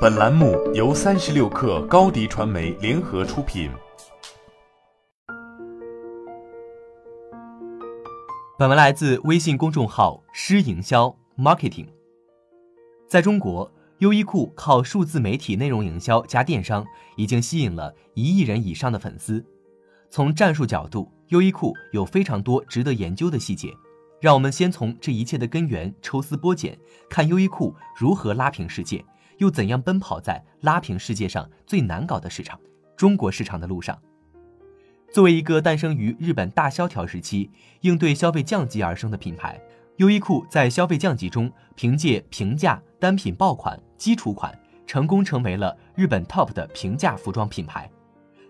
本栏目由三十六氪高低传媒联合出品。本文来自微信公众号“诗营销 ”Marketing。在中国，优衣库靠数字媒体内容营销加电商，已经吸引了一亿人以上的粉丝。从战术角度，优衣库有非常多值得研究的细节。让我们先从这一切的根源抽丝剥茧，看优衣库如何拉平世界。又怎样奔跑在拉平世界上最难搞的市场——中国市场的路上？作为一个诞生于日本大萧条时期、应对消费降级而生的品牌，优衣库在消费降级中，凭借平价单品爆款、基础款，成功成为了日本 TOP 的平价服装品牌。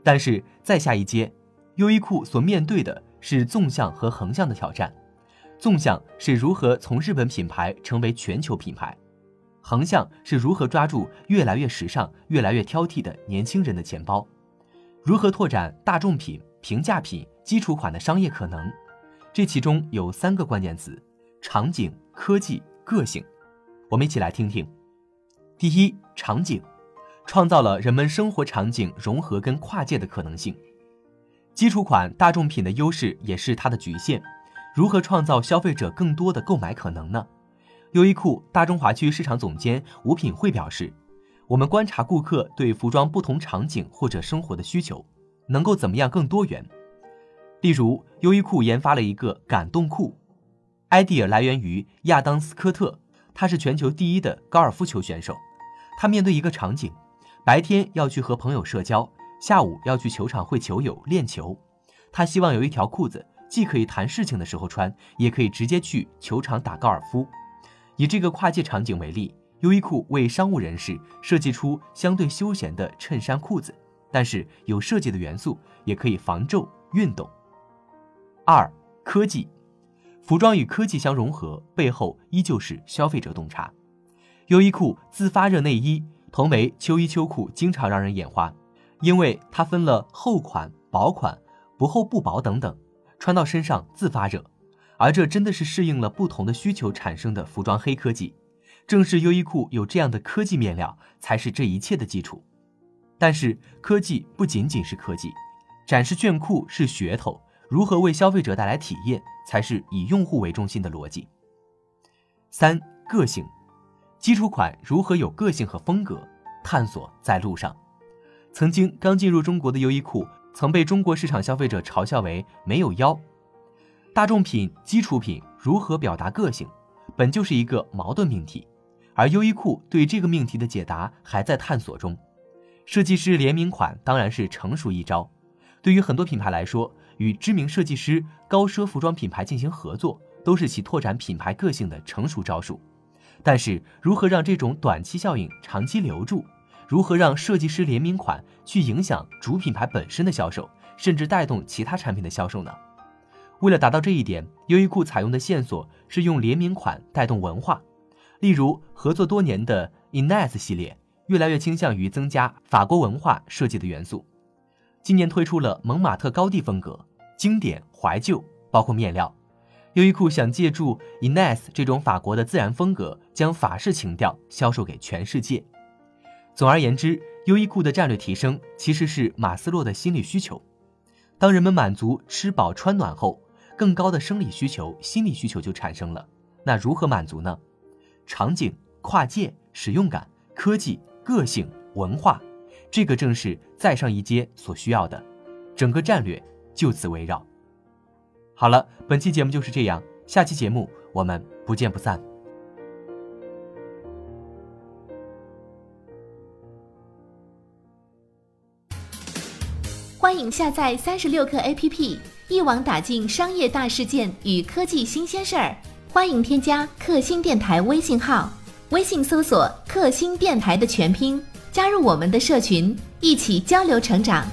但是再下一阶，优衣库所面对的是纵向和横向的挑战。纵向是如何从日本品牌成为全球品牌。横向是如何抓住越来越时尚、越来越挑剔的年轻人的钱包，如何拓展大众品、平价品、基础款的商业可能？这其中有三个关键词：场景、科技、个性。我们一起来听听。第一，场景，创造了人们生活场景融合跟跨界的可能性。基础款、大众品的优势也是它的局限，如何创造消费者更多的购买可能呢？优衣库大中华区市场总监吴品慧表示：“我们观察顾客对服装不同场景或者生活的需求，能够怎么样更多元？例如，优衣库研发了一个感动裤，idea 来源于亚当斯科特，他是全球第一的高尔夫球选手。他面对一个场景，白天要去和朋友社交，下午要去球场会球友练球。他希望有一条裤子，既可以谈事情的时候穿，也可以直接去球场打高尔夫。”以这个跨界场景为例，优衣库为商务人士设计出相对休闲的衬衫裤子，但是有设计的元素，也可以防皱运动。二、科技，服装与科技相融合，背后依旧是消费者洞察。优衣库自发热内衣，同为秋衣秋裤，经常让人眼花，因为它分了厚款、薄款、不厚不薄等等，穿到身上自发热。而这真的是适应了不同的需求产生的服装黑科技，正是优衣库有这样的科技面料，才是这一切的基础。但是科技不仅仅是科技，展示炫酷是噱头，如何为消费者带来体验，才是以用户为中心的逻辑。三个性，基础款如何有个性和风格，探索在路上。曾经刚进入中国的优衣库，曾被中国市场消费者嘲笑为没有腰。大众品、基础品如何表达个性，本就是一个矛盾命题，而优衣库对这个命题的解答还在探索中。设计师联名款当然是成熟一招，对于很多品牌来说，与知名设计师、高奢服装品牌进行合作，都是其拓展品牌个性的成熟招数。但是，如何让这种短期效应长期留住？如何让设计师联名款去影响主品牌本身的销售，甚至带动其他产品的销售呢？为了达到这一点，优衣库采用的线索是用联名款带动文化，例如合作多年的 Ines 系列，越来越倾向于增加法国文化设计的元素。今年推出了蒙马特高地风格，经典怀旧，包括面料。优衣库想借助 Ines 这种法国的自然风格，将法式情调销售给全世界。总而言之，优衣库的战略提升其实是马斯洛的心理需求。当人们满足吃饱穿暖后，更高的生理需求、心理需求就产生了。那如何满足呢？场景、跨界、使用感、科技、个性、文化，这个正是再上一阶所需要的。整个战略就此围绕。好了，本期节目就是这样，下期节目我们不见不散。欢迎下载三十六课 APP。一网打尽商业大事件与科技新鲜事儿，欢迎添加克星电台微信号，微信搜索“克星电台”的全拼，加入我们的社群，一起交流成长。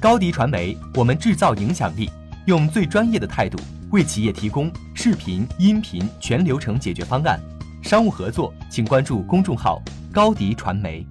高迪传媒，我们制造影响力，用最专业的态度为企业提供视频、音频全流程解决方案。商务合作，请关注公众号“高迪传媒”。